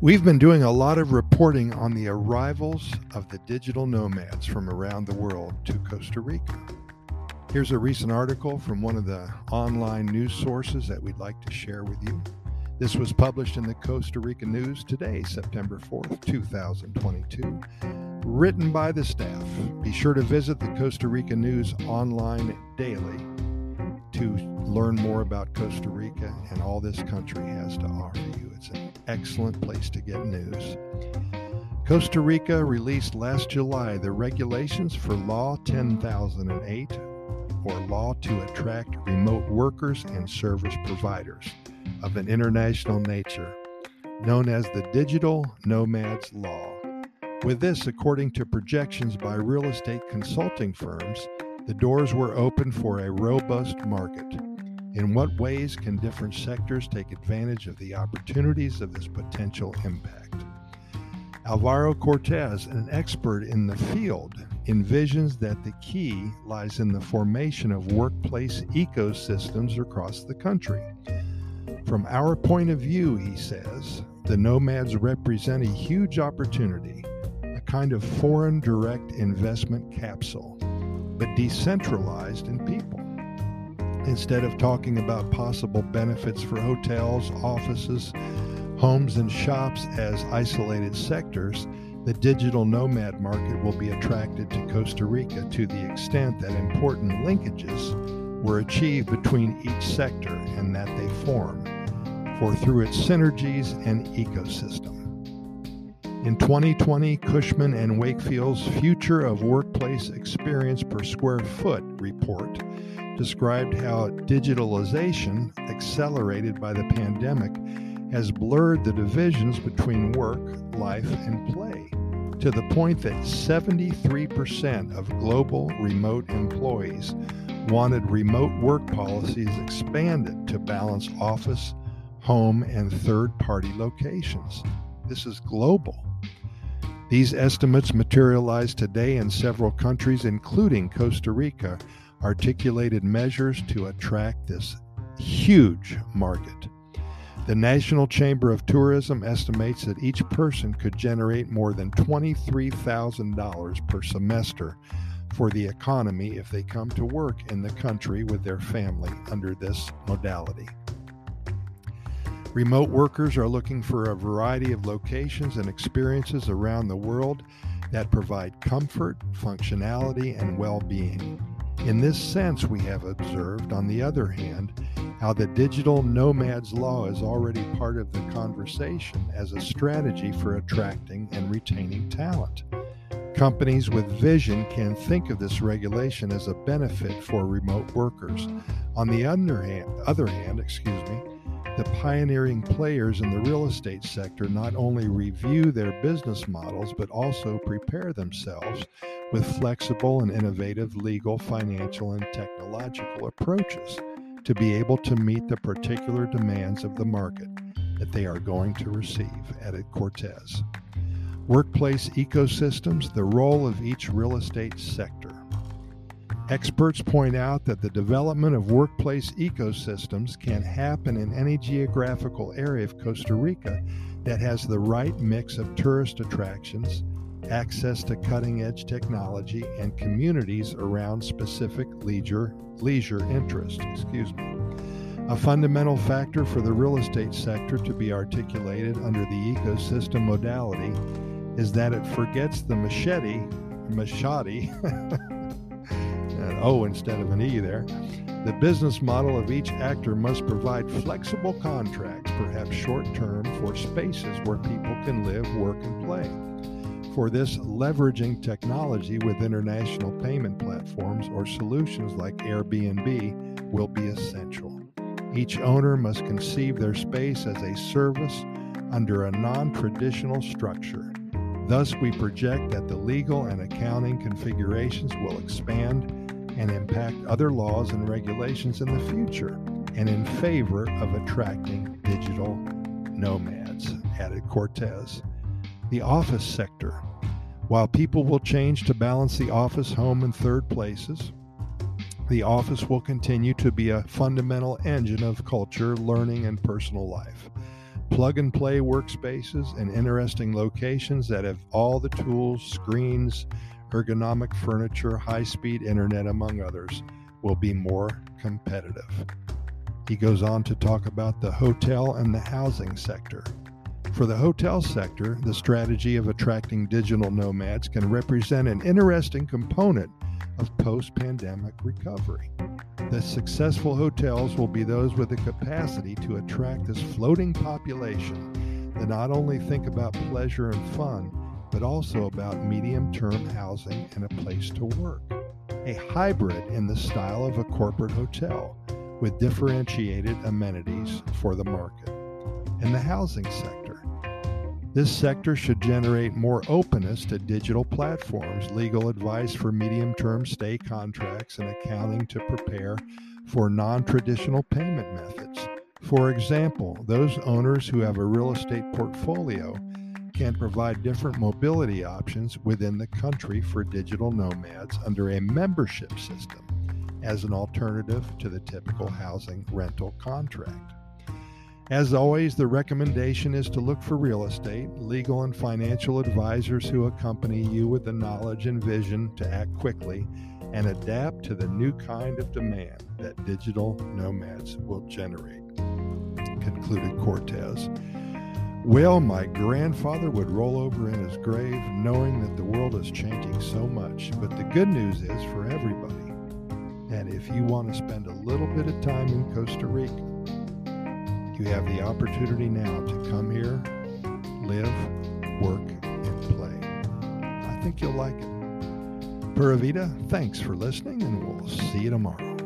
We've been doing a lot of reporting on the arrivals of the digital nomads from around the world to Costa Rica. Here's a recent article from one of the online news sources that we'd like to share with you. This was published in the Costa Rica News today, September 4th, 2022, written by the staff. Be sure to visit the Costa Rica News online daily to learn more about Costa Rica and all this country has to offer you. It's an excellent place to get news. Costa Rica released last July the regulations for Law 10008, or Law to Attract Remote Workers and Service Providers of an international nature, known as the Digital Nomads Law. With this, according to projections by real estate consulting firms, the doors were open for a robust market. In what ways can different sectors take advantage of the opportunities of this potential impact? Alvaro Cortez, an expert in the field, envisions that the key lies in the formation of workplace ecosystems across the country. From our point of view, he says, the nomads represent a huge opportunity, a kind of foreign direct investment capsule, but decentralized in people. Instead of talking about possible benefits for hotels, offices, homes, and shops as isolated sectors, the digital nomad market will be attracted to Costa Rica to the extent that important linkages were achieved between each sector and that they form, for through its synergies and ecosystem. In 2020, Cushman and Wakefield's Future of Workplace Experience per Square Foot report described how digitalization, accelerated by the pandemic, has blurred the divisions between work, life, and play to the point that 73% of global remote employees wanted remote work policies expanded to balance office, home, and third party locations. This is global. These estimates materialized today in several countries, including Costa Rica, articulated measures to attract this huge market. The National Chamber of Tourism estimates that each person could generate more than $23,000 per semester for the economy if they come to work in the country with their family under this modality. Remote workers are looking for a variety of locations and experiences around the world that provide comfort, functionality, and well being. In this sense, we have observed, on the other hand, how the digital nomads law is already part of the conversation as a strategy for attracting and retaining talent. Companies with vision can think of this regulation as a benefit for remote workers. On the other hand, other hand, excuse me, the pioneering players in the real estate sector not only review their business models, but also prepare themselves with flexible and innovative legal, financial, and technological approaches to be able to meet the particular demands of the market that they are going to receive, added Cortez. Workplace ecosystems, the role of each real estate sector. Experts point out that the development of workplace ecosystems can happen in any geographical area of Costa Rica that has the right mix of tourist attractions, access to cutting edge technology, and communities around specific leisure, leisure interests. Excuse me. A fundamental factor for the real estate sector to be articulated under the ecosystem modality is that it forgets the machete, machete an O instead of an E there. The business model of each actor must provide flexible contracts, perhaps short term, for spaces where people can live, work, and play. For this, leveraging technology with international payment platforms or solutions like Airbnb will be essential. Each owner must conceive their space as a service under a non traditional structure. Thus, we project that the legal and accounting configurations will expand and impact other laws and regulations in the future and in favor of attracting digital nomads, added Cortez. The office sector. While people will change to balance the office, home, and third places, the office will continue to be a fundamental engine of culture, learning, and personal life. plug and play workspaces and interesting locations that have all the tools, screens, ergonomic furniture, high speed internet, among others, will be more competitive. He goes on to talk about the hotel and the housing sector. For the hotel sector, the strategy of attracting digital nomads can represent an interesting component of post pandemic recovery. The successful hotels will be those with the capacity to attract this floating population that not only think about pleasure and fun, but also about medium term housing and a place to work. A hybrid in the style of a corporate hotel with differentiated amenities for the market. In the housing sector, this sector should generate more openness to digital platforms, legal advice for medium term stay contracts, and accounting to prepare for non traditional payment methods. For example, those owners who have a real estate portfolio can provide different mobility options within the country for digital nomads under a membership system as an alternative to the typical housing rental contract. As always, the recommendation is to look for real estate, legal, and financial advisors who accompany you with the knowledge and vision to act quickly and adapt to the new kind of demand that digital nomads will generate, concluded Cortez. Well, my grandfather would roll over in his grave knowing that the world is changing so much. But the good news is for everybody. And if you want to spend a little bit of time in Costa Rica, you have the opportunity now to come here, live, work, and play. I think you'll like it. Pura Vida, thanks for listening, and we'll see you tomorrow.